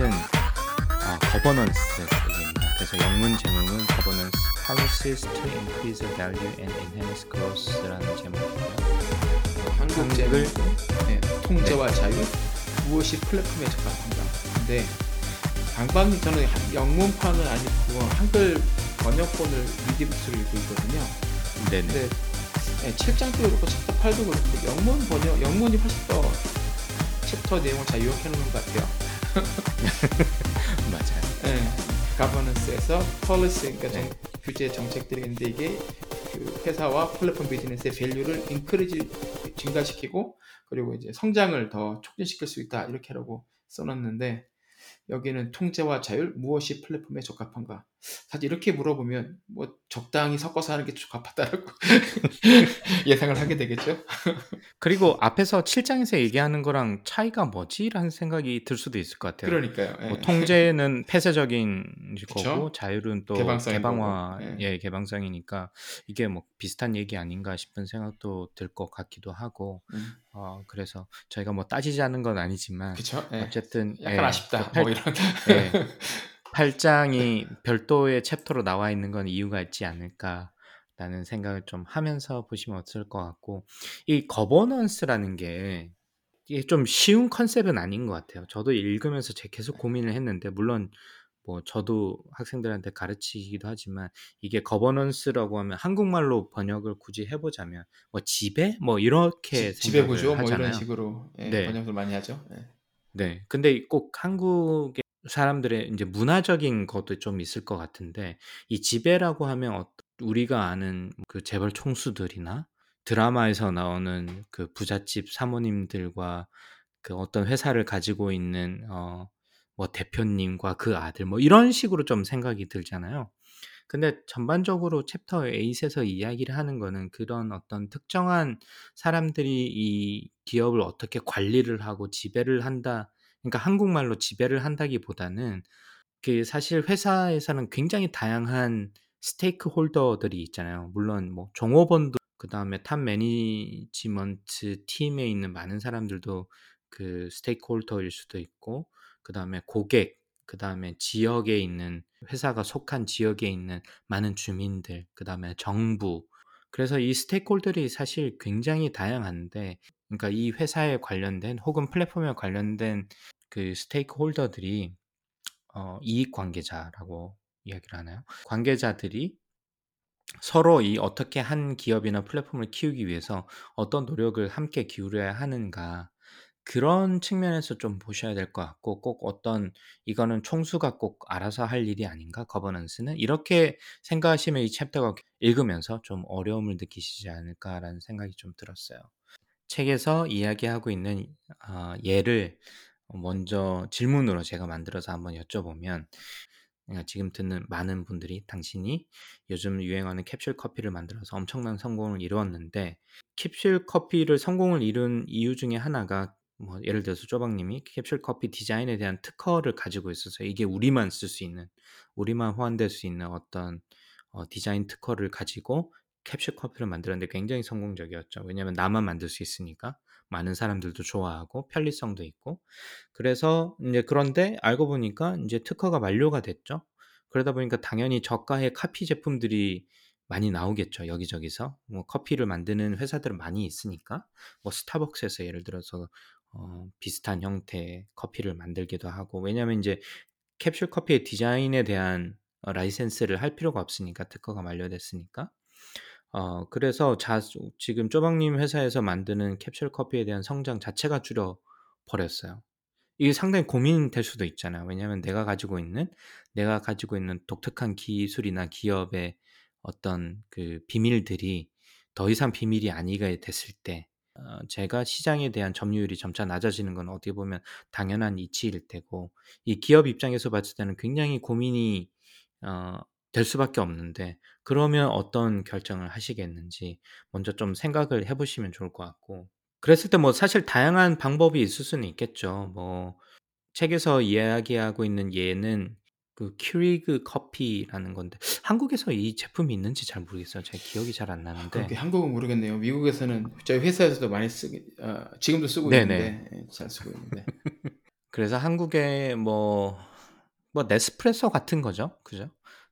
8은 아, 거버넌스 얘기입니다. 그래서 영문 제목은 Governance Policies to Increase Value and Enhance Growth라는 제목이고요. 한국? 제목은 네, 통제와 자유 무엇이 플랫폼에 적합한가 근데 강박님 저는 한- 영문판은 아니고 한글 번역본을 리디북스로 읽고 있거든요 네네. 근데 네, 7장도 그렇고 챕터 8도 그렇고 영문 번역 영문이 훨씬 더 챕터 내용을 잘 요약해 놓은 것 같아요 맞아요. 네, governance에서 policy 그러니까 정, 규제 정책들이 있는데 이게 그 회사와 플랫폼 비즈니스의 value를 increase 증가시키고 그리고 이제 성장을 더 촉진시킬 수 있다 이렇게 하라고 써놨는데 여기는 통제와 자율 무엇이 플랫폼에 적합한가 사실 이렇게 물어보면 뭐 적당히 섞어서 하는 게 적합하다라고 예상을 하게 되겠죠 그리고 앞에서 7장에서 얘기하는 거랑 차이가 뭐지? 라는 생각이 들 수도 있을 것 같아요. 그러니까요 예. 뭐 통제는 폐쇄적인 그쵸? 거고 자율은 또 개방화. 예. 예 개방성이니까 이게 뭐 비슷한 얘기 아닌가 싶은 생각도 들 것 같기도 하고 음, 어 그래서 저희가 뭐 따지자는 건 아니지만 그쵸 예. 어쨌든 약간 예, 아쉽다 그 팔- 뭐 이런 예, 8장이 별도의 챕터로 나와 있는 건 이유가 있지 않을까 라는 생각을 좀 하면서 보시면 어떨 것 같고 이 거버넌스라는 게 이게 좀 쉬운 컨셉은 아닌 것 같아요. 저도 읽으면서 제 계속 고민을 했는데 물론 뭐 저도 학생들한테 가르치기도 하지만 이게 거버넌스라고 하면 한국말로 번역을 굳이 해보자면 뭐 지배 뭐 이렇게 지- 지배 생각을 구조 뭐. 이런 식으로 예, 네. 번역을 많이 하죠. 예. 네. 근데 꼭 한국의 사람들의 이제 문화적인 것도 좀 있을 것 같은데 이 지배라고 하면 어 우리가 아는 그 재벌 총수들이나 드라마에서 나오는 그 부잣집 사모님들과 그 어떤 회사를 가지고 있는 어 뭐 대표님과 그 아들 뭐 이런 식으로 좀 생각이 들잖아요. 근데 전반적으로 챕터 8에서 이야기를 하는 거는 그런 어떤 특정한 사람들이 이 기업을 어떻게 관리를 하고 지배를 한다. 그러니까 한국말로 지배를 한다기보다는 그 사실 회사에서는 굉장히 다양한 stakeholder들이 있잖아요. 물론 뭐 종업원도 그 다음에 top management 팀에 있는 많은 사람들도 그 stakeholder일 수도 있고 그 다음에 고객 그 다음에 지역에 있는 회사가 속한 지역에 있는 많은 주민들 그 다음에 정부 그래서 이 stakeholder들이 사실 굉장히 다양한데 그러니까 이 회사에 관련된 혹은 플랫폼에 관련된 그 스테이크홀더들이 어 이익 관계자라고 이야기를 하나요? 관계자들이 서로 이 어떻게 한 기업이나 플랫폼을 키우기 위해서 어떤 노력을 함께 기울여야 하는가 그런 측면에서 좀 보셔야 될 것 같고 꼭 어떤 이거는 총수가 꼭 알아서 할 일이 아닌가 거버넌스는 이렇게 생각하시면 이 챕터가 읽으면서 좀 어려움을 느끼시지 않을까라는 생각이 좀 들었어요. 책에서 이야기하고 있는 아, 예를 먼저 질문으로 제가 만들어서 한번 여쭤보면 그러니까 지금 듣는 많은 분들이 당신이 요즘 유행하는 캡슐 커피를 만들어서 엄청난 성공을 이루었는데 캡슐 커피를 성공을 이룬 이유 중에 하나가 뭐 예를 들어서 쪼박님이 캡슐 커피 디자인에 대한 특허를 가지고 있어서 이게 우리만 쓸 수 있는 우리만 호환될 수 있는 어떤 어, 디자인 특허를 가지고 캡슐 커피를 만들었는데 굉장히 성공적이었죠. 왜냐하면 나만 만들 수 있으니까 많은 사람들도 좋아하고 편리성도 있고 그래서 이제 그런데 알고 보니까 이제 특허가 만료가 됐죠. 그러다 보니까 당연히 저가의 카피 제품들이 많이 나오겠죠. 여기저기서 뭐 커피를 만드는 회사들은 많이 있으니까 뭐 스타벅스에서 예를 들어서 어, 비슷한 형태의 커피를 만들기도 하고 왜냐하면 이제 캡슐 커피의 디자인에 대한 어, 라이센스를 할 필요가 없으니까 특허가 만료됐으니까 어, 그래서 자, 지금 쪼박님 회사에서 만드는 캡슐 커피에 대한 성장 자체가 줄어 버렸어요. 이게 상당히 고민될 수도 있잖아요. 왜냐하면 내가 가지고 있는 내가 가지고 있는 독특한 기술이나 기업의 어떤 그 비밀들이 더 이상 비밀이 아니게 됐을 때 어 제가 시장에 대한 점유율이 점차 낮아지는 건 어떻게 보면 당연한 이치일 테고 이 기업 입장에서 봤을 때는 굉장히 고민이 어 될 수밖에 없는데 그러면 어떤 결정을 하시겠는지 먼저 좀 생각을 해 보시면 좋을 것 같고 그랬을 때 뭐 사실 다양한 방법이 있을 수는 있겠죠. 뭐 책에서 이야기하고 있는 예는 그 큐리그 커피라는 건데 한국에서 이 제품이 있는지 잘 모르겠어요. 제가 기억이 잘안 그렇게 나는데 한국은 모르겠네요. 미국에서는 저희 회사에서도 많이 쓰기 어 지금도 쓰고 네네. 있는데 예잘 쓰고 있는데. 그래서 한국에 뭐뭐 네스프레소 같은 거죠. 그죠?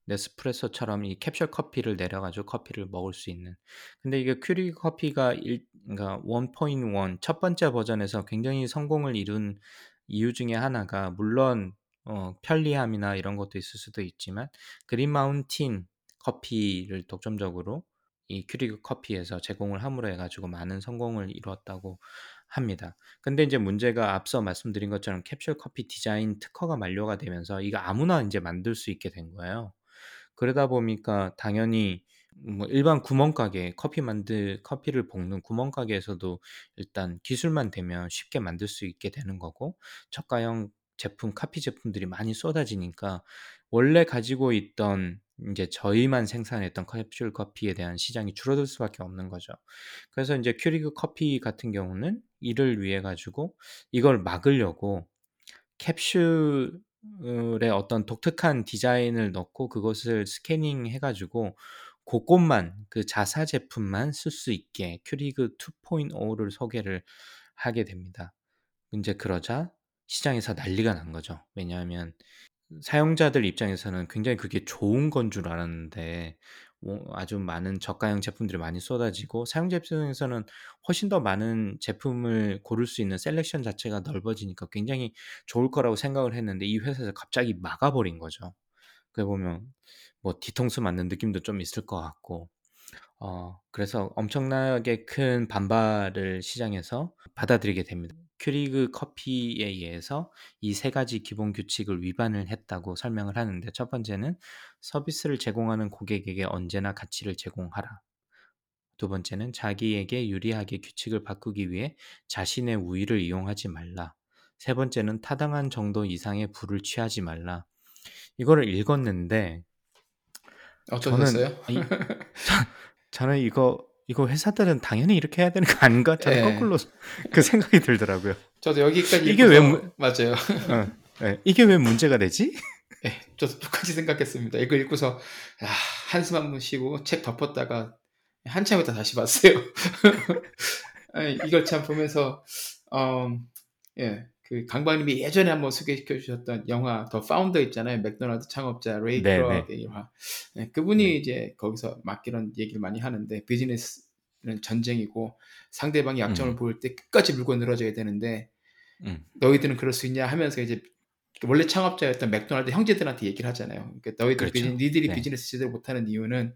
네스프레소처럼 이 캡슐 커피를 내려 가지고 커피를 먹을 수 있는. 근데 이게 큐리그 커피가 일 그러니까 1.1 첫 번째 버전에서 굉장히 성공을 이룬 이유 중에 하나가 물론 어 편리함이나 이런 것도 있을 수도 있지만 그린 마운틴 커피를 독점적으로 이 큐리그 커피에서 제공을 함으로 해 가지고 많은 성공을 이루었다고 합니다. 근데 인제 문제가 앞서 말씀드린 것처럼 캡슐 커피 디자인 특허가 만료가 되면서 이거 아무나 인제 만들 수 있게 된 거예요. 그러다 보니까 당연히 뭐 일반 구멍가게 커피 만들 커피를 볶는 구멍가게에서도 일단 기술만 되면 쉽게 만들 수 있게 되는 거고 저가형 제품 카피 제품들이 많이 쏟아지니까 원래 가지고 있던 인제 저희만 생산했던 캡슐 커피에 대한 시장이 줄어들 수밖에 없는 거죠. 그래서 인제 큐리그 커피 같은 경우는 이를 위해 가지고 이걸 막으려고 캡슐 의 어떤 독특한 디자인을 넣고 그것을 스캐닝 해 가지고 고것만 그 자사 제품만 쓸 수 있게 큐리그 2.0를 소개를 하게 됩니다. 인제 그러자 시장에서 난리가 난 거죠. 왜냐하면 사용자들 입장에서는 굉장히 그게 좋은 건 줄 알았는데 뭐 아주 많은 저가형 제품들이 많이 쏟아지고 사용자 입장에서는 훨씬 더 많은 제품을 고를 수 있는 selection 자체가 넓어지니까 굉장히 좋을 거라고 생각을 했는데 이 회사에서 갑자기 막아 버린 거죠. 그래 보면 뭐 뒤통수 맞는 느낌도 좀 있을 것 같고 어 그래서 엄청나게 큰 반발을 시장에서 받아들이게 됩니다. 큐리그 커피에 의해서 이 세 가지 기본 규칙을 위반을 했다고 설명을 하는데 첫 번째는 서비스를 제공하는 고객에게 언제나 가치를 제공하라. 두 번째는 자기에게 유리하게 규칙을 바꾸기 위해 자신의 우위를 이용하지 말라. 세 번째는 타당한 정도 이상의 부를 취하지 말라. 이거를 읽었는데 저는 어떠셨어요? 이 저 저는 이거 이거 회사들은 당연히 이렇게 해야 되는 거 아닌가? 저는 예. 거꾸로 그 생각이 들더라고요. 저도 여기까지 이게 왜문 맞아요. 어 예. 이게 왜 문제가 되지? 예. 저도 똑같이 생각했습니다. 이거 읽고서 아 한숨 한 번 쉬고 책 덮었다가 한참 있다 다시 봤어요. 아니 이걸 참 보면서 어 예. 그 강박님이 예전에 한번 소개시켜 주셨던 영화 The Founder 있잖아요. 맥도날드 창업자 레이 네네. 크록의 영화. 예. 그분이 네. 이제 거기서 막 이런 얘기를 많이 하는데 비즈니스는 전쟁이고 상대방이 약점을 음. 보일 때 끝까지 물고 늘어져야 되는데 음. 너희들은 그럴 수 있냐 하면서 이제 원래 창업자였던 맥도날드 형제들한테 얘기를 하잖아요. 그러니까 너희들 그렇죠. 니들이 네. 비즈니스 제대로 못하는 이유는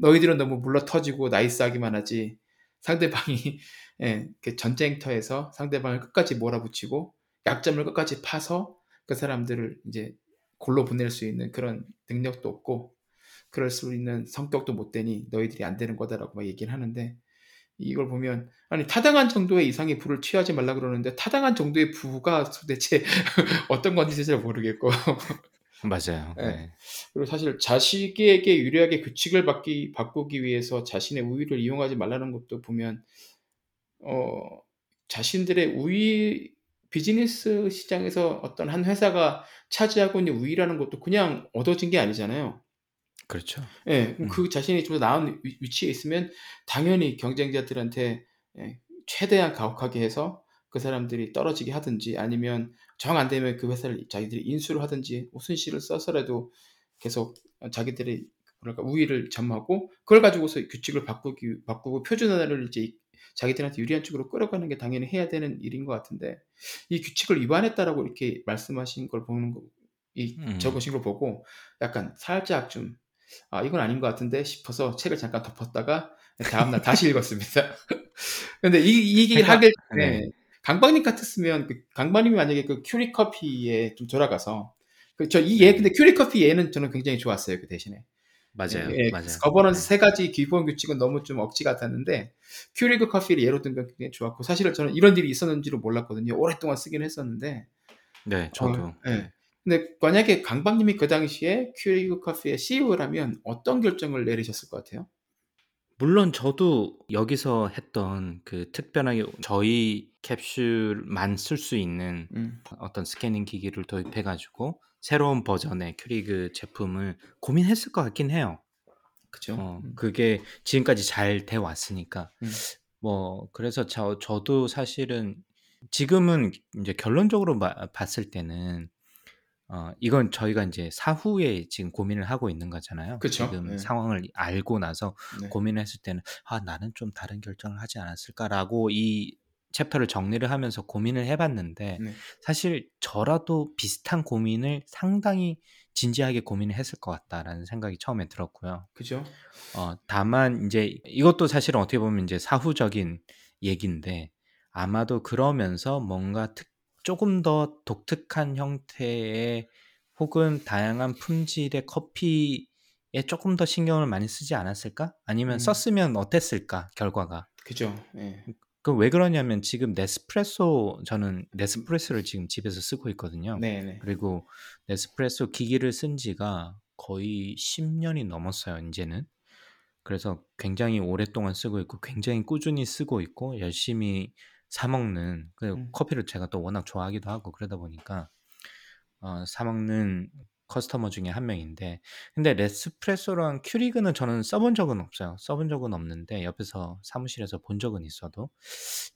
너희들은 너무 물러터지고 nice하기만 하지 상대방이 예, 그 전쟁터에서 상대방을 끝까지 몰아붙이고 약점을 끝까지 파서 그 사람들을 이제 골로 보낼 수 있는 그런 능력도 없고 그럴 수 있는 성격도 못 되니 너희들이 안 되는 거다라고 막 얘기를 하는데 이걸 보면 아니 타당한 정도의 이상의 부를 취하지 말라 그러는데 타당한 정도의 부가 도대체 어떤 건지 잘 모르겠고 맞아요. 예. 네. 그리고 사실 자식에게 유리하게 규칙을 바기, 바꾸기 위해서 자신의 우위를 이용하지 말라는 것도 보면 어, 자신들의 우위 비즈니스 시장에서 어떤 한 회사가 차지하고 있는 우위라는 것도 그냥 얻어진 게 아니잖아요. 그렇죠. 예, 음. 그 자신이 좀더 나은 위- 위치에 있으면 당연히 경쟁자들한테 예, 최대한 가혹하게 해서 그 사람들이 떨어지게 하든지 아니면 정 안 되면 그 회사를 자기들이 인수를 하든지 우순실을 써서라도 계속 자기들이 뭐랄까 우위를 점하고 그걸 가지고서 규칙을 바꾸기 바꾸고 표준화를 이제 자기들한테 유리한 쪽으로 끌어가는 게 당연히 해야 되는 일인 것 같은데 이 규칙을 위반했다라고 이렇게 말씀하신 걸 보는 거, 이 음. 적으신 걸 보고 약간 살짝 좀 아, 이건 아닌 것 같은데 싶어서 책을 잠깐 덮었다가 다음날 다시 읽었습니다. 근데 이, 이 얘기를 그러니까 하길 네. 네. 강박님 같았으면 그 강박님이 만약에 그 큐리그 커피에 좀 돌아가서 그 저이예 네. 근데 큐리그 커피 예는 저는 굉장히 좋았어요 그 대신에 맞아요. 예, 맞아요. 거버넌스 네. 세 가지 기본 규칙은 너무 좀 억지 같았는데 큐리그 커피를 예로 든 건 굉장히 좋았고 사실은 저는 이런 일이 있었는지도 몰랐거든요. 오랫동안 쓰긴 했었는데 네, 저도. 어, 예. 네. 근데 만약에 강박님이 그 당시에 큐리그 커피의 CEO라면 어떤 결정을 내리셨을 것 같아요? 물론 저도 여기서 했던 그 특별하게 저희 캡슐만 쓸 수 있는 음, 어떤 스캐닝 기기를 도입해 가지고 새로운 버전의 큐리그 제품을 고민했을 것 같긴 해요. 그죠? 어, 음, 그게 지금까지 잘 돼 왔으니까. 음. 뭐 그래서 저 저도 사실은 지금은 이제 결론적으로 마- 봤을 때는 어, 이건 저희가 이제 사후에 지금 고민을 하고 있는 거잖아요. 그쵸? 지금 네. 상황을 알고 나서 네. 고민을 했을 때는 아 나는 좀 다른 결정을 하지 않았을까라고 이 챕터를 정리를 하면서 고민을 해봤는데 네. 사실 저라도 비슷한 고민을 상당히 진지하게 고민을 했을 것 같다라는 생각이 처음에 들었고요. 그죠? 어, 다만 이제 이것도 사실은 어떻게 보면 이제 사후적인 얘기인데 아마도 그러면서 뭔가 특, 조금 더 독특한 형태의 혹은 다양한 품질의 커피에 조금 더 신경을 많이 쓰지 않았을까? 아니면 음. 썼으면 어땠을까? 결과가. 그죠? 예. 그 왜 그러냐면 지금 네스프레소 저는 네스프레소를 지금 집에서 쓰고 있거든요. 네, 네. 그리고 네스프레소 기기를 쓴 지가 거의 10년이 넘었어요, 이제는. 그래서 굉장히 오랫동안 쓰고 있고 굉장히 꾸준히 쓰고 있고 열심히 사 먹는 그 음. 커피를 제가 또 워낙 좋아하기도 하고 그러다 보니까 어, 사 먹는 커스터머 중에 한 명인데 근데 레스프레소랑 큐리그는 저는 써본 적은 없어요. 써본 적은 없는데 옆에서 사무실에서 본 적은 있어도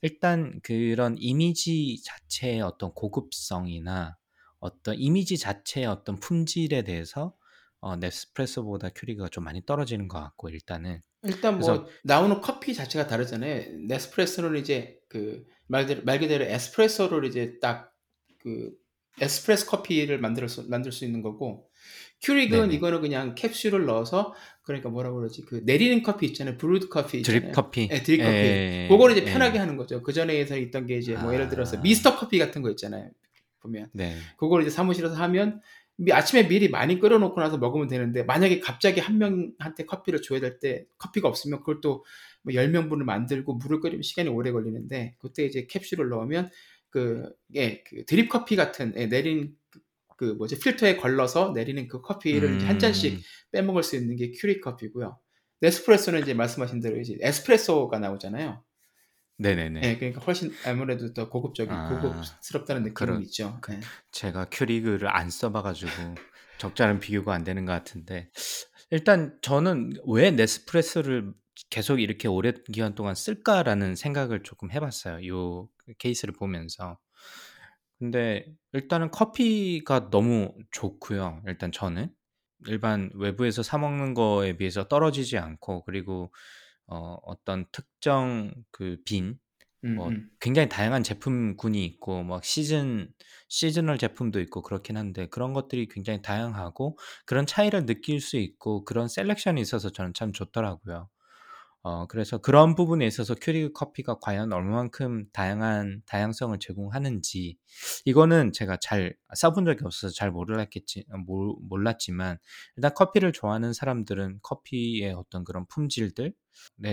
일단 그런 이미지 자체의 어떤 고급성이나 어떤 이미지 자체의 어떤 품질에 대해서 어, 네스프레소보다 큐리그가 좀 많이 떨어지는 것 같고 일단은 일단 그래서 뭐 나오는 커피 자체가 다르잖아요. 네스프레소는 이제 그 말 그대로, 말 그대로 에스프레소를 이제 딱 그 에스프레소 커피를 만들 수 만들 수 있는 거고 큐리그는 네네. 이거는 그냥 캡슐을 넣어서 그러니까 뭐라고 그러지 그 내리는 커피 있잖아요. brewed 커피 있잖아요. 드립 커피. 예, 드립 커피. 예, 그거를 이제 예. 편하게 하는 거죠. 그 전에서 있던 게 이제 뭐 예를 들어서 아. 미스터 커피 같은 거 있잖아요. 보면 네. 그걸 이제 사무실에서 하면 미- 아침에 미리 많이 끓여놓고 나서 먹으면 되는데 만약에 갑자기 한 명한테 커피를 줘야 될 때 커피가 없으면 그걸 또 뭐 10명분을 만들고 물을 끓이면 시간이 오래 걸리는데 그때 이제 캡슐을 넣으면 그, 예, 그 드립 커피 같은 예, 내린 그, 그 뭐지 필터에 걸러서 내리는 그 커피를 이제 한 잔씩 음, 빼먹을 수 있는 게 큐리 커피고요. 네스프레소는 이제 말씀하신 대로 이제 에스프레소가 나오잖아요. 네네네. 예, 그러니까 훨씬 아무래도 더 고급적인 아, 고급스럽다는 느낌이 그런- 있죠. 예. 제가 큐리그를 안 써봐가지고 적절한 비교가 안 되는 것 같은데 일단 저는 왜 네스프레소를 계속 이렇게 오랜 기간 동안 쓸까라는 생각을 조금 해봤어요. 요 케이스를 보면서. 근데 일단은 커피가 너무 좋고요. 일단 저는 일반 외부에서 사 먹는 거에 비해서 떨어지지 않고 그리고 어, 어떤 특정 그 bean, 음, 뭐 음. 굉장히 다양한 제품군이 있고 막 시즌 seasonal 제품도 있고 그렇긴 한데 그런 것들이 굉장히 다양하고 그런 차이를 느낄 수 있고 그런 selection이 있어서 저는 참 좋더라고요. 어 그래서 그런 부분에 있어서 큐리그 커피가 과연 얼마만큼 다양한 다양성을 제공하는지 이거는 제가 잘 써본 적이 없어서 잘 몰랐겠지 몰- 몰랐지만 일단 커피를 좋아하는 사람들은 커피의 어떤 그런 품질들에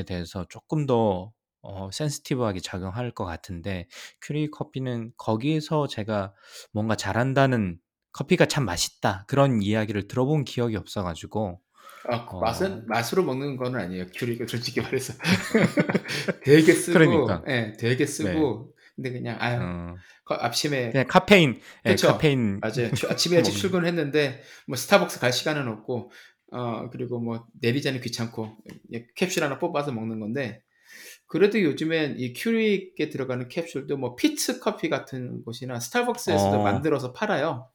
대해서 조금 더 어, 센시티브하게 작용할 것 같은데 큐리 커피는 거기에서 제가 뭔가 잘한다는 커피가 참 맛있다 그런 이야기를 들어본 기억이 없어가지고 아, 그 어. 맛은 맛으로 먹는 거는 아니에요. 큐리가 솔직히 말해서 되게 쓰고, 그러니까. 예, 되게 쓰고, 근데 그냥 아유 어, 거- 아침에 그냥 카페인 예, 그쵸. 카페인 맞아요. 추- 아침에 일찍. 출근했는데 뭐 스타벅스 갈 시간은 없고, 어 그리고 뭐 내리자는 귀찮고 예, 캡슐 하나 뽑아서 먹는 건데. 그래도 요즘엔 이 큐릭에 들어가는 캡슐도 뭐 피츠 커피 같은 곳이나 스타벅스에서도 어. 만들어서 팔아요.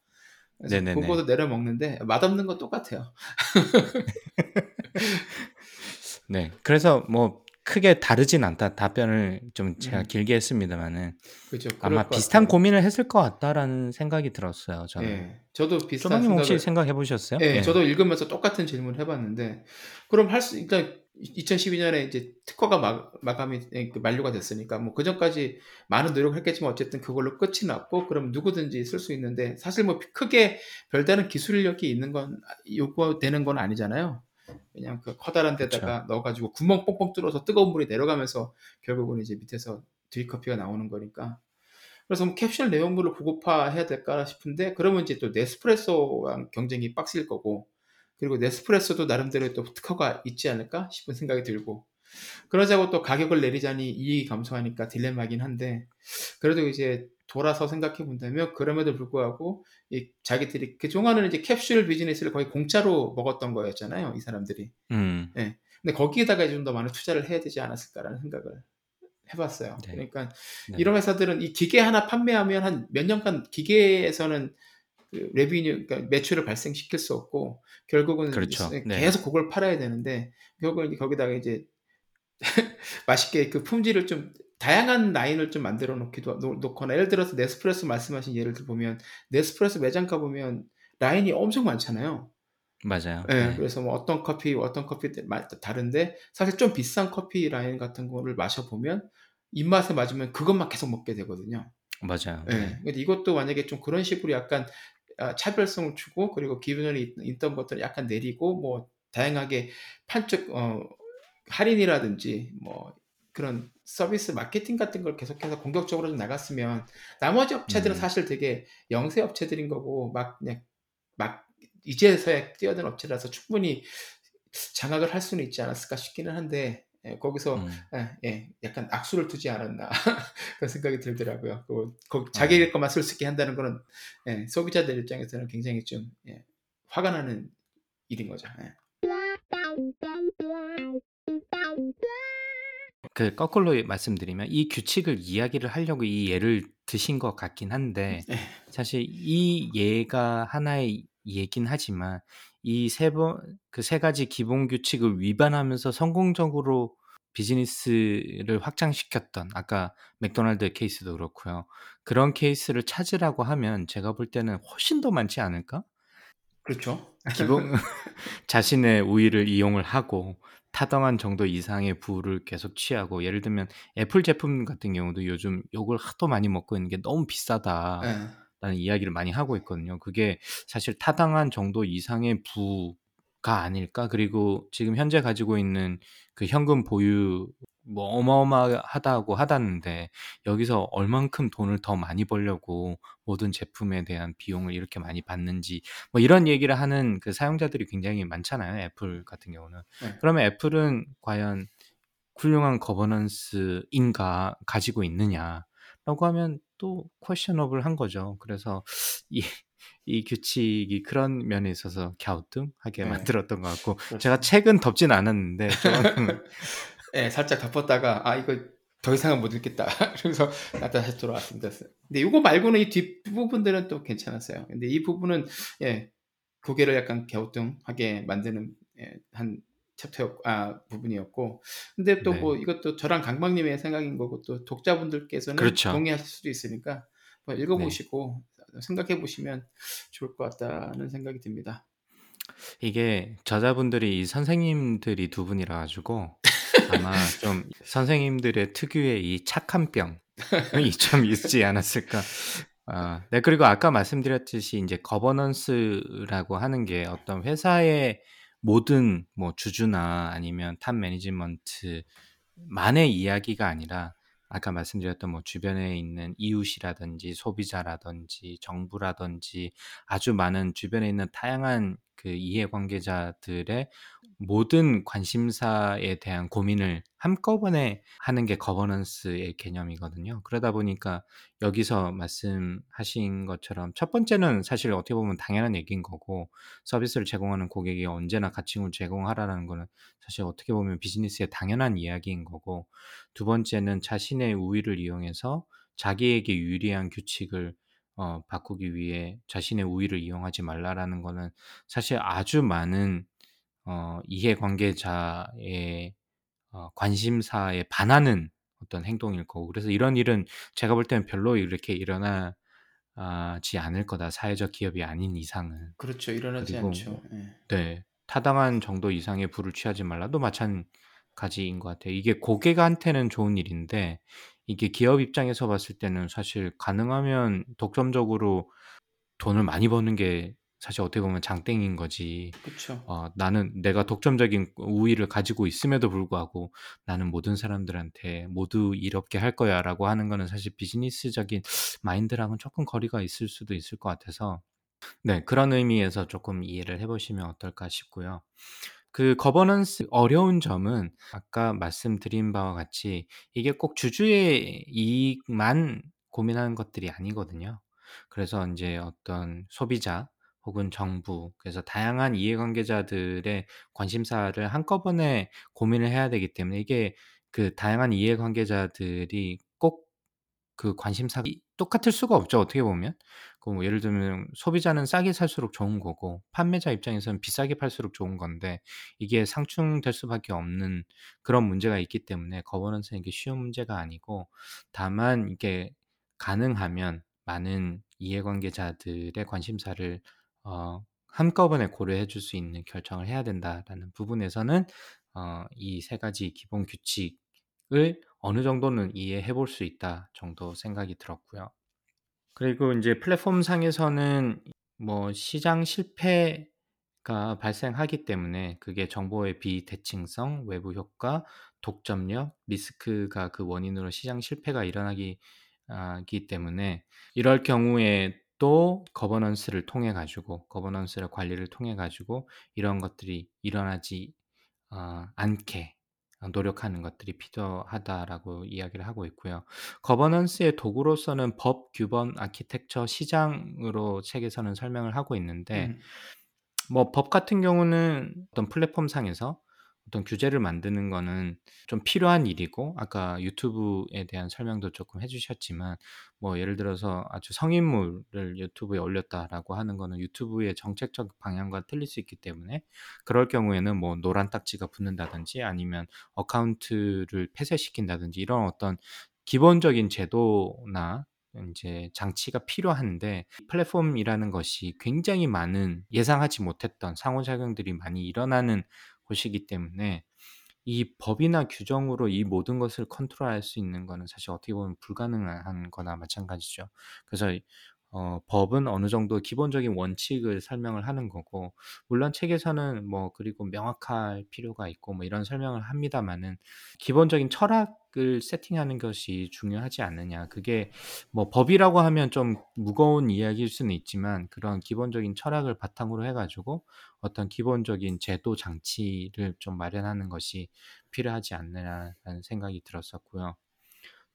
그래서 네네네. 그거도 내려 먹는데 맛없는 거 똑같아요. 네 그래서 뭐 크게 다르진 않다 답변을 좀 제가 음. 길게 했습니다만은 그죠? 그럴 아마 것 비슷한. 고민을 했을 것 같다라는 생각이 들었어요 저는 예, 저도 비슷한 조방님 혹시 생각을 생각해 보셨어요? 예, 저도 읽으면서 똑같은 질문을 해봤는데 그럼 할 수 일단 2012년에 이제 특허가 마, 마감이 예, 그 만료가 됐으니까 뭐 그 전까지 많은 노력을 했겠지만 어쨌든 그걸로 끝이 났고 그럼 누구든지 쓸 수 있는데 사실 뭐 크게 별다른 기술력이 있는 건 요구되는 건 아니잖아요. 왜냐하면 그 커다란 데다가 그쵸. 넣어가지고 구멍 뻥뻥 뚫어서 뜨거운 물이 내려가면서 결국은 이제 밑에서 드립커피가 나오는 거니까. 그래서 뭐 캡슐 내용물을 고급화해야 될까 싶은데 그러면 이제 또 네스프레소랑 경쟁이 빡실 거고 그리고 네스프레소도 나름대로 또 특허가 있지 않을까 싶은 생각이 들고 그러자고 또 가격을 내리자니 이익이 감소하니까 딜레마긴 한데 그래도 이제 돌아서 생각해 본다면 그럼에도 불구하고 이 자기들이 그동안은 이제 캡슐 비즈니스를 거의 공짜로 먹었던 거였잖아요 이 사람들이. 음. 네. 근데 거기에다가 좀 더 많은 투자를 해야 되지 않았을까라는 생각을 해봤어요. 네. 그러니까 네. 이런 회사들은 이 기계 하나 판매하면 한 몇 년간 기계에서는 그 레비뉴, 그러니까 매출을 발생시킬 수 없고 결국은 그렇죠. 네. 계속 네. 그걸 팔아야 되는데 결국은 거기다가 이제 맛있게 그 품질을 좀 다양한 라인을 좀 만들어 놓기도 놓거나 예를 들어서 네스프레소 말씀하신 예를 들 보면 네스프레소 매장 가 보면 라인이 엄청 많잖아요. 맞아요. 네, 네. 그래서 뭐 어떤 커피 어떤 커피 다른데 사실 좀 비싼 커피 라인 같은 거를 마셔 보면 입맛에 맞으면 그것만 계속 먹게 되거든요. 맞아요. 네. 네. 근데 이것도 만약에 좀 그런 식으로 약간 아, 차별성을 주고 그리고 기존에 있던 것들을 약간 내리고 뭐 다양하게 판쪽 어 할인이라든지 뭐 그런 서비스 마케팅 같은 걸 계속해서 공격적으로 좀 나갔으면 나머지 업체들은 음. 사실 되게 영세 업체들인 거고 막 그냥 막 이제서야 뛰어든 업체라서 충분히 장악을 할 수는 있지 않았을까 싶기는 한데 예, 거기서 음. 예, 예, 약간 악수를 두지 않았나 그런 생각이 들더라고요. 그, 그 자기 어. 것만 쓸수 있게 한다는 거는 예, 소비자들 입장에서는 굉장히 좀 예, 화가 나는 일인 거죠. 예. 그 거꾸로 말씀드리면 이 규칙을 이야기를 하려고 이 예를 드신 것 같긴 한데 네. 사실 이 예가 하나의 예긴 하지만 이 세 번 그 세 가지 기본 규칙을 위반하면서 성공적으로 비즈니스를 확장시켰던 아까 맥도날드 케이스도 그렇고요. 그런 케이스를 찾으라고 하면 제가 볼 때는 훨씬 더 많지 않을까? 그렇죠. 기본 자신의 우위를 이용을 하고 타당한 정도 이상의 부를 계속 취하고 예를 들면 애플 제품 같은 경우도 요즘 욕을 하도 많이 먹고 있는 게 너무 비싸다. 네. 라는 이야기를 많이 하고 있거든요. 그게 사실 타당한 정도 이상의 부가 아닐까? 그리고 지금 현재 가지고 있는 그 현금 보유 뭐 어마어마하다고 하다는데 여기서 얼만큼 돈을 더 많이 벌려고 모든 제품에 대한 비용을 이렇게 많이 받는지 뭐 이런 얘기를 하는 그 사용자들이 굉장히 많잖아요. 애플 같은 경우는. 네. 그러면 애플은 과연 훌륭한 거버넌스인가 가지고 있느냐라고 하면 또 퀘셔너블한 거죠. 그래서 이, 이 규칙이 그런 면에 있어서 갸우뚱하게 네. 만들었던 것 같고 그렇죠. 제가 책은 덮진 않았는데 예, 살짝 덮었다가 아 이거 더 이상은 못 읽겠다. 그래서 다시 돌아왔습니다. 근데 이거 말고는 이 뒷부분들은 또 괜찮았어요. 근데 이 부분은 예, 고개를 약간 갸우뚱하게 만드는 예, 한 챕터 아 부분이었고 근데 또뭐 네. 뭐 이것도 저랑 강박님의 생각인 거고 또 독자분들께서는 그렇죠. 동의하실 수도 있으니까 뭐 읽어보시고 네. 생각해 보시면 좋을 것 같다는 생각이 듭니다. 이게 저자분들이 선생님들이 두 분이라 가지고 아마 좀 선생님들의 특유의 이 착한 병이 좀 있지 않았을까. 아, 네, 그리고 아까 말씀드렸듯이 이제 governance라고 하는 게 어떤 회사의 모든 뭐 주주나 아니면 top management만의 이야기가 아니라 아까 말씀드렸던 뭐 주변에 있는 이웃이라든지 소비자라든지 정부라든지 아주 많은 주변에 있는 다양한 그 이해관계자들의 모든 관심사에 대한 고민을 한꺼번에 하는 게 governance의 개념이거든요. 그러다 보니까 여기서 말씀하신 것처럼 첫 번째는 사실 어떻게 보면 당연한 얘기인 거고 서비스를 제공하는 고객이 언제나 가칭을 제공하라는 거는 사실 어떻게 보면 비즈니스의 당연한 이야기인 거고 두 번째는 자신의 우위를 이용해서 자기에게 유리한 규칙을 어, 바꾸기 위해 자신의 우위를 이용하지 말라라는 거는 사실 아주 많은 어, 이해관계자의 어, 관심사에 반하는 어떤 행동일 거고 그래서 이런 일은 제가 볼 때는 별로 이렇게 일어나지 않을 거다. 사회적 기업이 아닌 이상은. 그렇죠. 일어나지 그리고, 않죠. 네. 네 타당한 정도 이상의 부를 취하지 말라도 마찬가지인 것 같아요. 이게 고객한테는 좋은 일인데 이게 기업 입장에서 봤을 때는 사실 가능하면 독점적으로 돈을 많이 버는 게 사실 어떻게 보면 장땡인 거지. 그쵸. 어, 나는 내가 독점적인 우위를 가지고 있음에도 불구하고 나는 모든 사람들한테 모두 이롭게 할 거야라고 하는 거는 사실 비즈니스적인 마인드랑은 조금 거리가 있을 수도 있을 것 같아서 네, 그런 의미에서 조금 이해를 해보시면 어떨까 싶고요. 그 거버넌스 어려운 점은 아까 말씀드린 바와 같이 이게 꼭 주주의 이익만 고민하는 것들이 아니거든요. 그래서 이제 어떤 소비자 혹은 정부 그래서 다양한 이해관계자들의 관심사를 한꺼번에 고민을 해야 되기 때문에 이게 그 다양한 이해관계자들이 꼭 그 관심사가 똑같을 수가 없죠 어떻게 보면. 그뭐 예를 들면 소비자는 싸게 살수록 좋은 거고 판매자 입장에서는 비싸게 팔수록 좋은 건데 이게 상충될 수밖에 없는 그런 문제가 있기 때문에 거버넌스는 이게 쉬운 문제가 아니고 다만 이게 가능하면 많은 이해관계자들의 관심사를 어 한꺼번에 고려해 줄 수 있는 결정을 해야 된다라는 부분에서는 어 이 세 가지 기본 규칙을 어느 정도는 이해해 볼 수 있다 정도 생각이 들었고요. 그리고 인제 플랫폼 상에서는 뭐 시장 실패가 발생하기 때문에 그게 정보의 비대칭성, 외부 효과, 독점력, 리스크가 그 원인으로 시장 실패가 일어나기 있기 때문에 이럴 경우에 또 거버넌스를 통해 가지고 거버넌스를 관리를 통해 가지고 이런 것들이 일어나지 어 않게 어 노력하는 것들이 필요하다라고 이야기를 하고 있고요. 거버넌스의 도구로서는 법, 규범, 아키텍처, 시장으로 책에서는 설명을 하고 있는데 음. 뭐법 같은 경우는 어떤 플랫폼 상에서 어떤 규제를 만드는 거는 좀 필요한 일이고 아까 유튜브에 대한 설명도 조금 해 주셨지만 뭐 예를 들어서 아주 성인물을 유튜브에 올렸다라고 하는 거는 유튜브의 정책적 방향과 틀릴 수 있기 때문에 그럴 경우에는 뭐 노란 딱지가 붙는다든지 아니면 어카운트를 폐쇄시킨다든지 이런 어떤 기본적인 제도나 인제 장치가 필요한데 플랫폼이라는 것이 굉장히 많은 예상하지 못했던 상호작용들이 많이 일어나는 곳이기 때문에 이 법이나 규정으로 이 모든 것을 컨트롤할 수 있는 거는 사실 어떻게 보면 불가능한 거나 마찬가지죠. 그래서 어 법은 어느 정도 기본적인 원칙을 설명을 하는 거고 물론 책에서는 뭐 그리고 명확할 필요가 있고 뭐 이런 설명을 합니다마는 기본적인 철학을 세팅하는 것이 중요하지 않느냐. 그게 뭐 법이라고 하면 좀 무거운 이야기일 수는 있지만 그런 기본적인 철학을 바탕으로 해 가지고 어떤 기본적인 제도 장치를 좀 마련하는 것이 필요하지 않느냐라는 생각이 들었었고요.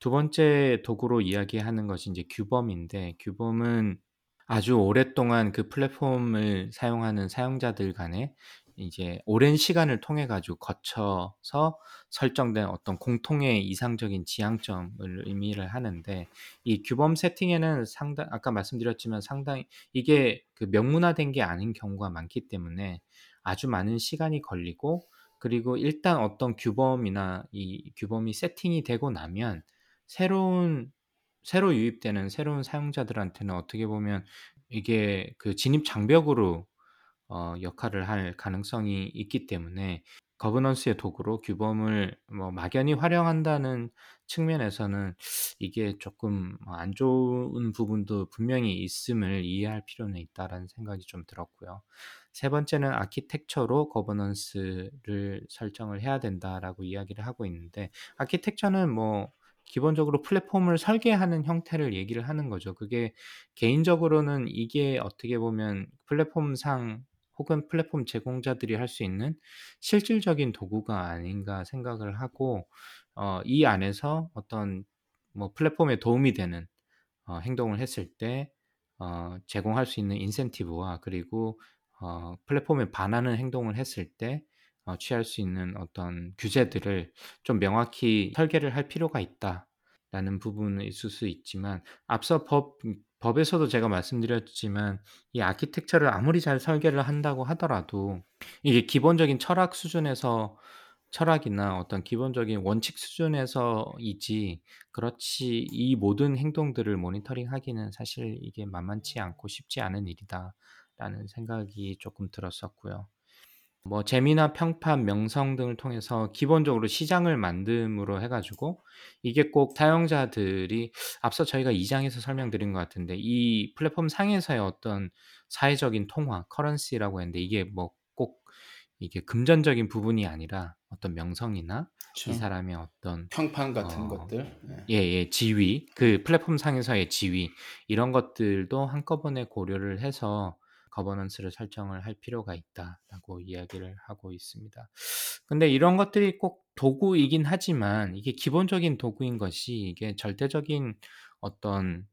두 번째 도구로 이야기하는 것이 인제 규범인데 규범은 아주 오랫동안 그 플랫폼을 사용하는 사용자들 간에 이제 오랜 시간을 통해 가지고 거쳐서 설정된 어떤 공통의 이상적인 지향점을 의미를 하는데 이 규범 세팅에는 상당 아까 말씀드렸지만 상당히 이게 그 명문화된 게 아닌 경우가 많기 때문에 아주 많은 시간이 걸리고 그리고 일단 어떤 규범이나 이 규범이 세팅이 되고 나면 새로운 새로 유입되는 새로운 사용자들한테는 어떻게 보면 이게 그 진입 장벽으로 어 역할을 할 가능성이 있기 때문에 거버넌스의 도구로 규범을 뭐 막연히 활용한다는 측면에서는 이게 조금 어안 좋은 부분도 분명히 있음을 이해할 필요는 있다라는 생각이 좀 들었고요. 세 번째는 아키텍처로 거버넌스를 설정을 해야 된다라고 이야기를 하고 있는데 아키텍처는 뭐 기본적으로 플랫폼을 설계하는 형태를 얘기를 하는 거죠. 그게 개인적으로는 이게 어떻게 보면 플랫폼상 혹은 플랫폼 제공자들이 할 수 있는 실질적인 도구가 아닌가 생각을 하고 어 이 안에서 어떤 뭐 플랫폼에 도움이 되는 어 행동을 했을 때 어 제공할 수 있는 인센티브와 그리고 어 플랫폼에 반하는 행동을 했을 때 어 취할 수 있는 어떤 규제들을 좀 명확히 설계를 할 필요가 있다라는 부분은 있을 수 있지만 앞서 법음 법에서도 제가 말씀드렸지만 이 아키텍처를 아무리 잘 설계를 한다고 하더라도 이게 기본적인 철학 수준에서 철학이나 어떤 기본적인 원칙 수준에서이지 그렇지 이 모든 행동들을 모니터링하기는 사실 이게 만만치 않고 쉽지 않은 일이다라는 생각이 조금 들었었고요. 뭐 재미나 평판, 명성 등을 통해서 기본적으로 시장을 만듦으로 해 가지고 이게 꼭 사용자들이 앞서 저희가 2 장에서 설명드린 것 같은데 이 플랫폼 상에서의 어떤 사회적인 통화, 커런시라고 했는데 이게 뭐 꼭 이게 금전적인 부분이 아니라 어떤 명성이나 이 그쵸. 사람의 어떤 평판 같은 어 것들. 예. 예예. 지위, 그 플랫폼 상에서의 지위 이런 것들도 한꺼번에 고려를 해서 거버넌스를 설정을 할 필요가 있다라고 이야기를 하고 있습니다. 근데 이런 것들이 꼭 도구이긴 하지만 이게 기본적인 도구인 것이 이게 절대적인 어떤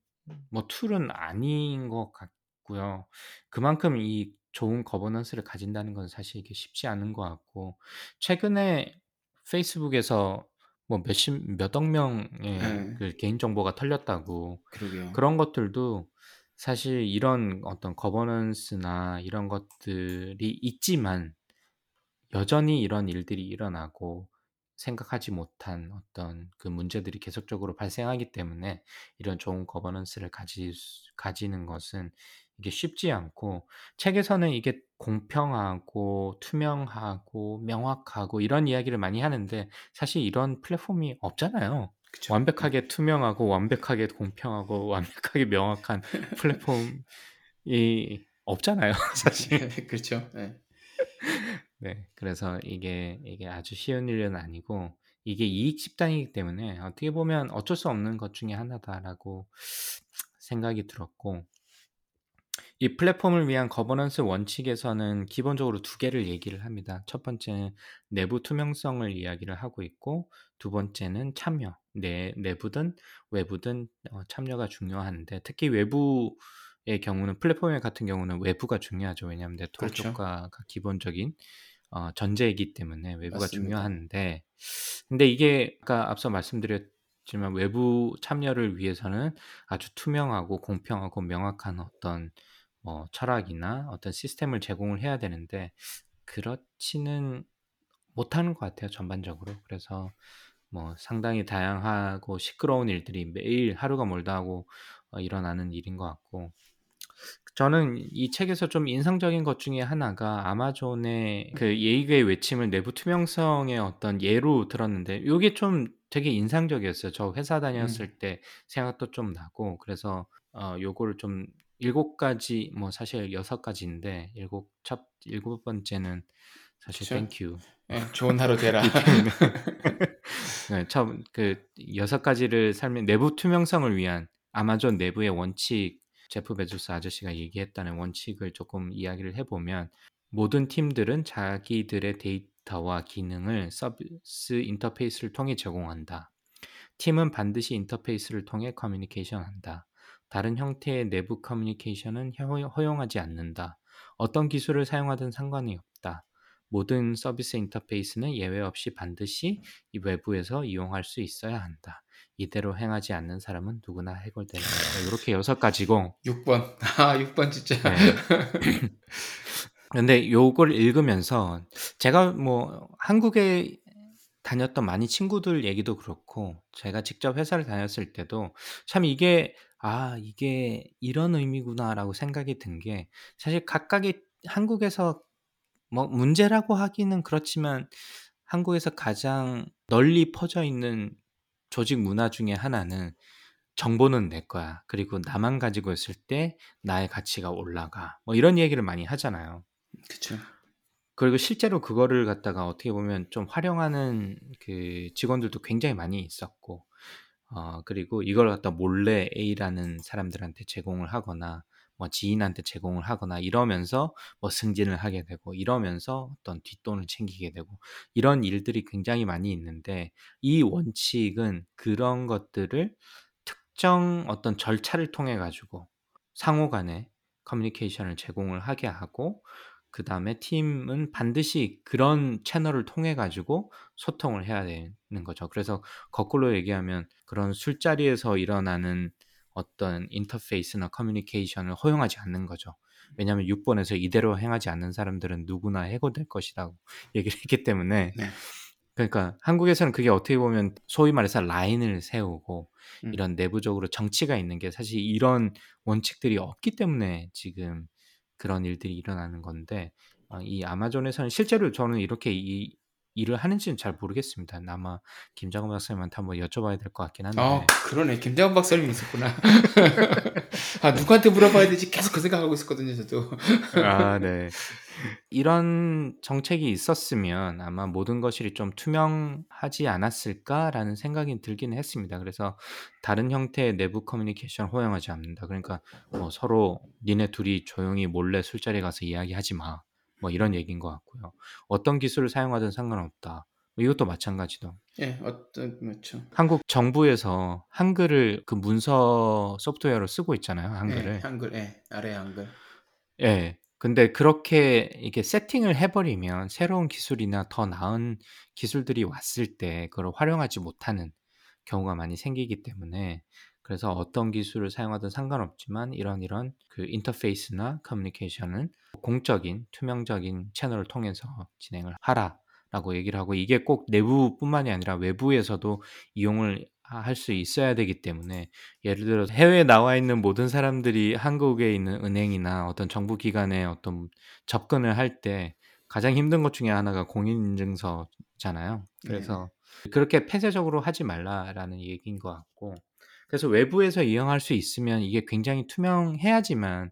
뭐 툴은 아닌 것 같고요. 그만큼 이 좋은 거버넌스를 가진다는 건 사실 이게 쉽지 않은 것 같고 최근에 페이스북에서 뭐 몇십 몇억 명의 예. 그 개인 정보가 털렸다고 그러게요. 그런 것들도 사실 이런 어떤 거버넌스나 이런 것들이 있지만 여전히 이런 일들이 일어나고 생각하지 못한 어떤 그 문제들이 계속적으로 발생하기 때문에 이런 좋은 거버넌스를 수 가지는 것은 이게 쉽지 않고 책에서는 이게 공평하고 투명하고 명확하고 이런 이야기를 많이 하는데 사실 이런 플랫폼이 없잖아요. 그쵸. 예. 완벽하게 투명하고 완벽하게 공평하고 완벽하게 명확한 플랫폼이 없잖아요 사실. 그렇죠. 예. 네. 그래서 이게, 이게 아주 쉬운 일은 아니고 이게 이익 집단이기 때문에 어떻게 보면 '어쩔 수 없는 것 중에 하나다.'라고 생각이 들었고 이 플랫폼을 위한 거버넌스 원칙에서는 기본적으로 2 개를 얘기를 합니다. 첫 번째는 내부 투명성을 이야기를 하고 있고 두 번째는 참여. 내 내부든 외부든 어 참여가 중요한데 특히 외부의 경우는 플랫폼 같은 경우는 외부가 중요하죠. 왜냐하면 네트워크 그렇죠. 효과가 기본적인 어 전제이기 때문에 외부가 맞습니다. 중요한데 근데 이게 아까 앞서 말씀드렸 지만 외부 참여를 위해서는 아주 투명하고 공평하고 명확한 어떤 뭐 철학이나 어떤 시스템을 제공을 해야 되는데 그렇지는 못하는 것 같아요 전반적으로. 그래서 뭐 상당히 다양하고 시끄러운 일들이 매일 하루가 멀다 하고 어 일어나는 일인 것 같고 저는 이 책에서 좀 인상적인 것 중에 하나가 아마존의 그 예기의 외침을 내부 투명성의 어떤 예로 들었는데 요게 좀 되게 인상적이었어요. 저 회사 음. 다녔을 때 생각도 좀 나고 그래서 어 요거를 좀 7 가지 뭐 사실 6 가지인데 일곱 첫7 번째는 사실 그쵸. Thank you. 예. 좋은 하루 되라. 네. 처음 그6 가지를 설명 내부 투명성을 위한 아마존 내부의 원칙 제프 베조스 아저씨가 얘기했다는 원칙을 쪼끔 이야기를 해 보면 "모든 팀들은 자기들의 데이터와 기능을 서비스 인터페이스를 통해 제공한다. 팀은 반드시 인터페이스를 통해 커뮤니케이션한다. 다른 형태의 내부 커뮤니케이션은 허 허용하지 않는다. 어떤 기술을 사용하든 상관이 없다. 모든 서비스 인터페이스는 예외 없이 반드시 이 외부에서 이용할 수 있어야 한다. 이대로 행하지 않는 사람은 누구나 것이다." 요렇게 6 가지고 6 번. 아 6번 진짜. 네. 근데 요걸 읽으면서 제가 뭐 한국에 다녔던 많이 친구들 얘기도 그렇고 제가 직접 회사를 다녔을 때도 참 이게 ' 아 이게 이런 의미구나.'라고 생각이 든 게 사실 각각의 한국에서 뭐 문제라고 하기는 그렇지만 한국에서 가장 널리 퍼져 있는 조직 문화 중에 하나는 "정보는 내 거야. 그리고 나만 가지고 있을 때 나의 가치가 올라가." 뭐 이런 얘기를 많이 하잖아요. 그쵸. 그리고 실제로 그거를 갖다가 어떻게 보면 좀 활용하는 그 직원들도 굉장히 많이 있었고 어 그리고 이걸 갖다 몰래 A라는 사람들한테 제공을 하거나 뭐 지인한테 제공을 하거나 이러면서 뭐 승진을 하게 되고 이러면서 어떤 뒷돈을 챙기게 되고 이런 일들이 굉장히 많이 있는데 이 원칙은 그런 것들을 특정 어떤 절차를 통해 가지고 상호 간에 커뮤니케이션을 제공을 하게 하고 그 다음에 팀은 반드시 그런 채널을 통해 가지고 소통을 해야 되는 거죠. 그래서 거꾸로 얘기하면 그런 술자리에서 일어나는 어떤 인터페이스나 커뮤니케이션을 허용하지 않는 거죠. 왜냐하면 6 번에서 "이대로 행하지 않는 사람들은 누구나 해고될 것이다."고 얘기를 했기 때문에 네. 그러니까 한국에서는 그게 어떻게 보면 소위 말해서 라인을 세우고 음. 이런 내부적으로 정치가 있는 게 사실 이런 원칙들이 없기 때문에 지금 그런 일들이 일어나는 건데 아이 아마존에서는 실제로 저는 이렇게 이 일을 하는지는 잘 모르겠습니다. 아마 김장훈 박사님한테 한번 여쭤봐야 될 것 같긴 한데. 아 그러네. 김장훈 박사님이 있었구나. 아 누구한테 물어봐야 되지 계속 그 생각하고 있었거든요, 저도. 아 네. 이런 정책이 있었으면 아마 '모든 것이 좀 투명하지 않았을까?'라는 생각이 들긴 했습니다. 그래서 다른 형태의 내부 커뮤니케이션을 허용하지 않는다. 그러니까 뭐 서로 "니네 둘이 조용히 몰래 술자리에 가서 이야기하지 마." 뭐 이런 얘기인 것 같고요. "어떤 기술을 사용하든 상관없다." 뭐 이것도 마찬가지죠. 예. 어떤 그렇죠. 한국 정부에서 한글을 그 문서 소프트웨어로 쓰고 있잖아요, 예. 한글을. 한글 예. 아래 한글. 예. 근데 그렇게 이게 세팅을 해 버리면 새로운 기술이나 더 나은 기술들이 왔을 때 그걸 활용하지 못하는 경우가 많이 생기기 때문에 그래서 어떤 기술을 사용하든 상관없지만 이런 이런 그 인터페이스나 커뮤니케이션은 "공적인 투명적인 채널을 통해서 진행을 하라."라고 얘기를 하고 이게 꼭 내부뿐만이 아니라 외부에서도 이용을 하할수 있어야 되기 때문에 예를 들어 서 해외에 나와 있는 모든 사람들이 한국에 있는 은행이나 어떤 정부 기관에 어떤 접근을 할 때 가장 힘든 것 중에 하나가 공인인증서잖아요. 네. 그래서 그렇게 "폐쇄적으로 하지 말라."라는 얘기인 것 같고 그래서 외부에서 이용할 수 있으면 이게 굉장히 투명해야지만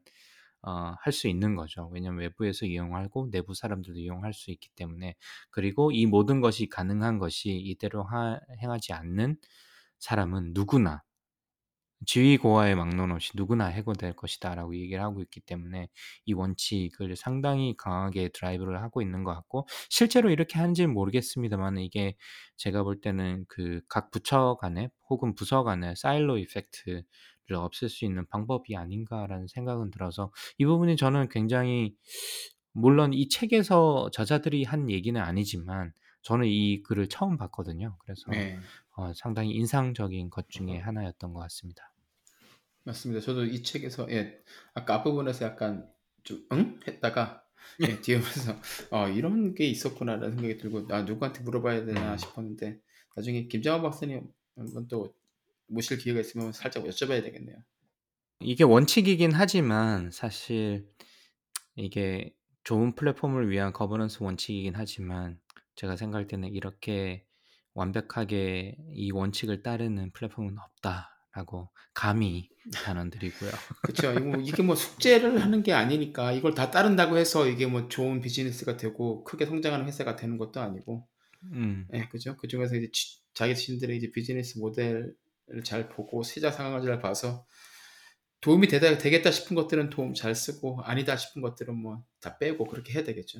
어 할 수 있는 거죠. 왜냐하면 외부에서 이용하고 내부 사람들도 이용할 수 있기 때문에. 그리고 이 모든 것이 가능한 것이 이대로 하 행하지 않는 사람은 누구나 " 지위고하에 막론 없이 누구나 해고될 것이다."라고 얘기를 하고 있기 때문에 이 원칙을 상당히 강하게 드라이브를 하고 있는 것 같고 실제로 이렇게 하는지는 모르겠습니다마는 이게 제가 볼 때는 그 각 부처 간에 혹은 부서 간의 사일로 이펙트를 없앨 수 있는 방법이 아닌가라는 생각은 들어서 이 부분이 저는 굉장히 물론 이 책에서 저자들이 한 얘기는 아니지만 저는 이 글을 처음 봤거든요. 그래서 네. 어 상당히 인상적인 것 중에 하나였던 것 같습니다. 맞습니다. 저도 이 책에서 예 아까 앞부분에서 약간 좀 '응?' 했다가 예 뒤에 보면서 '아 이런 게 있었구나.'라는 생각이 들고 '아 누구한테 물어봐야 되나?' 음. 싶었는데 나중에 김장훈 박사님 한번 또 모실 기회가 있으면 살짝 여쭤봐야 되겠네요. 이게 원칙이긴 하지만 사실 이게 좋은 플랫폼을 위한 거버넌스 원칙이긴 하지만 제가 생각할 때는 이렇게 완벽하게 이 원칙을 따르는 플랫폼은 없다라고 감히 단언드리고요. 뭐 이게 뭐 숙제를 하는 게 아니니까 이걸 다 따른다고 해서 이게 뭐 좋은 비즈니스가 되고 크게 성장하는 회사가 되는 것도 아니고 음. 예 그죠. 그 중에서 이제 지 자기 자신들의 이제 비즈니스 모델을 잘 보고 시장 상황을 잘 봐서 도움이 되다 되겠다 싶은 것들은 도움 잘 쓰고 아니다 싶은 것들은 뭐 다 빼고 그렇게 해야 되겠죠.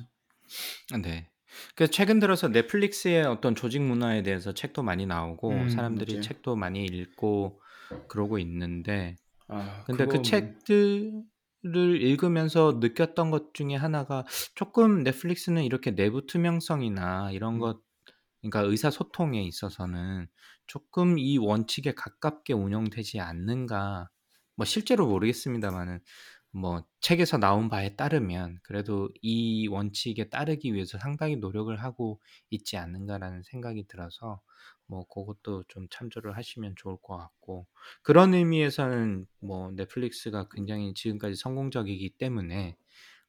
네. 그래서 최근 들어서 넷플릭스의 어떤 조직 문화에 대해서 책도 많이 나오고 음 사람들이 맞아요. 책도 많이 읽고 그러고 있는데 아 근데 그거 그 뭐 책들을 읽으면서 느꼈던 것 중에 하나가 쪼끔 '넷플릭스는 이렇게 내부 투명성이나 이런 음. 것 그러니까 의사소통에 있어서는 쪼끔 이 원칙에 가깝게 운영되지 않는가.' 뭐 실제로 모르겠습니다마는 뭐 책에서 나온 바에 따르면 그래도 '이 원칙에 따르기 위해서 상당히 노력을 하고 있지 않는가.'라는 생각이 들어서 뭐 고것도 좀 참조를 하시면 좋을 것 같고 그런 의미에서는 뭐 '넷플릭스가 굉장히 지금까지 성공적이기 때문에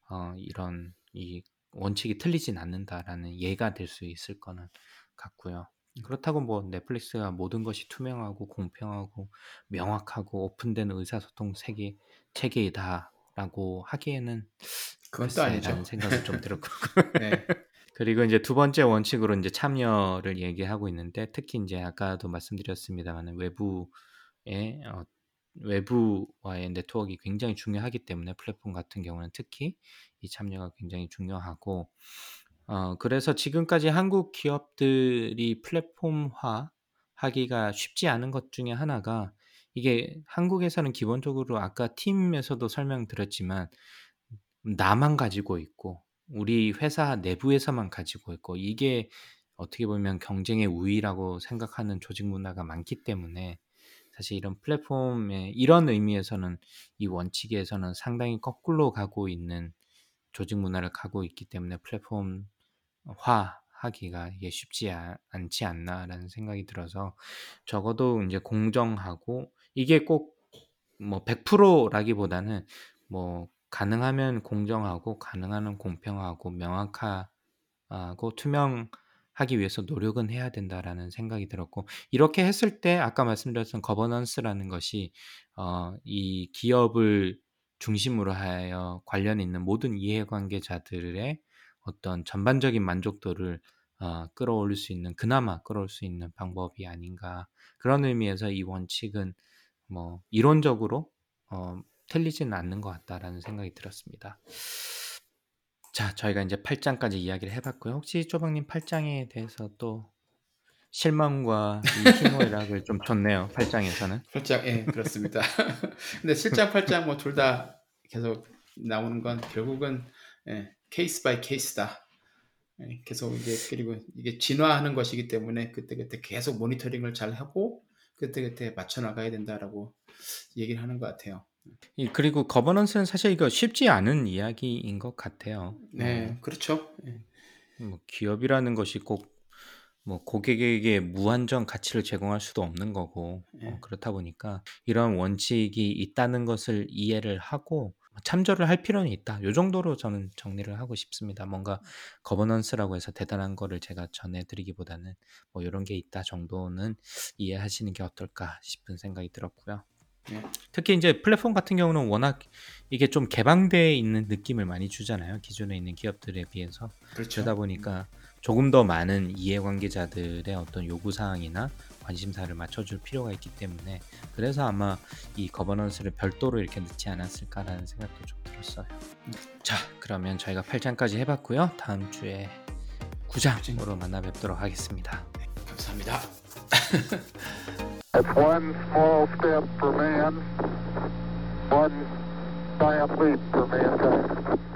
어 이런 이 원칙이 틀리진 않는다.'라는 예가 될 수 있을 거는 같고요. 음. 그렇다고 뭐 '넷플릭스가 모든 것이 투명하고 공평하고 명확하고 오픈된 의사소통 세계 체계이다.'라고 하기에는 그건 또 아니죠. 생각은 좀 들었고 네. 그리고 인제 두 번째 원칙으로 인제 참여를 얘기하고 있는데 특히 인제 아까도 말씀드렸습니다마는 외부의 어 외부와의 네트워크가 굉장히 중요하기 때문에 플랫폼 같은 경우는 특히 이 참여가 굉장히 중요하고 어 그래서 지금까지 한국 기업들이 플랫폼화 하기가 쉽지 않은 것 중에 하나가 이게 한국에서는 기본적으로 아까 팀에서도 설명드렸지만 나만 가지고 있고 우리 회사 내부에서만 가지고 있고 이게 어떻게 보면 경쟁의 우위라고 생각하는 조직 문화가 많기 때문에 사실 이런 플랫폼의 이런 의미에서는 이 원칙에서는 상당히 거꾸로 가고 있는 조직 문화를 가고 있기 때문에 '플랫폼 화하기가 이게 쉽지 아 않지 않나.'라는 생각이 들어서 적어도 인제 공정하고 이게 꼭 뭐 100% 라기보다는 뭐 가능하면 공정하고 가능하면 공평하고 명확하고 투명 하기 위해서 노력은 해야 된다라는 생각이 들었고 이렇게 했을 때 아까 말씀드렸던 거버넌스라는 것이 어, 이 기업을 중심으로 하여 관련 있는 모든 이해관계자들의 어떤 전반적인 만족도를 어, 끌어올릴 수 있는 그나마 끌어올 수 있는 방법이 아닌가 그런 의미에서 이 원칙은 뭐 이론적으로 어, 틀리지는 않는 것 같다라는 생각이 들었습니다. 자, 저희가 이제 8장까지 이야기를 해봤고요. 혹시 쪼박님 8장에 대해서 또 실망과 이 희노애락을 좀 줬네요. 8장에서는. 8장, 예, 그렇습니다. 근데 7장, 8장 뭐 둘 다 계속 나오는 건 결국은 예, case by case다. 예, 계속 이제 그리고 이게 진화하는 것이기 때문에 그때 그때 계속 모니터링을 잘 하고 그때 그때 맞춰 나가야 된다라고 얘기를 하는 것 같아요. 이 그리고 거버넌스는 사실 이거 쉽지 않은 이야기인 것 같아요. 네, 그렇죠. 예. 뭐 기업이라는 것이 꼭 뭐 고객에게 무한정 가치를 제공할 수도 없는 거고 어, 예. 그렇다 보니까 이런 원칙이 있다는 것을 이해를 하고 참조를 할 필요는 있다. 요 정도로 저는 정리를 하고 싶습니다. 뭔가 거버넌스라고 해서 대단한 거를 제가 전해드리기보다는 뭐 이런 게 있다 정도는 이해하시는 게 어떨까 싶은 생각이 들었고요. 네. 특히 이제 플랫폼 같은 경우는 워낙 이게 좀 개방되어 있는 느낌을 많이 주잖아요. 기존에 있는 기업들에 비해서. 그렇죠. 그러다 보니까 조금 더 많은 이해관계자들의 어떤 요구 사항이나 관심사를 맞춰줄 필요가 있기 때문에 그래서 아마 이 거버넌스를 별도로 이렇게 넣지 않았을까라는 생각도 좀 들었어요. 자, 그러면 저희가 8장까지 해봤고요. 다음 주에 9장으로 만나 뵙도록 하겠습니다. 감사합니다. It's one small step for man, one giant leap for mankind.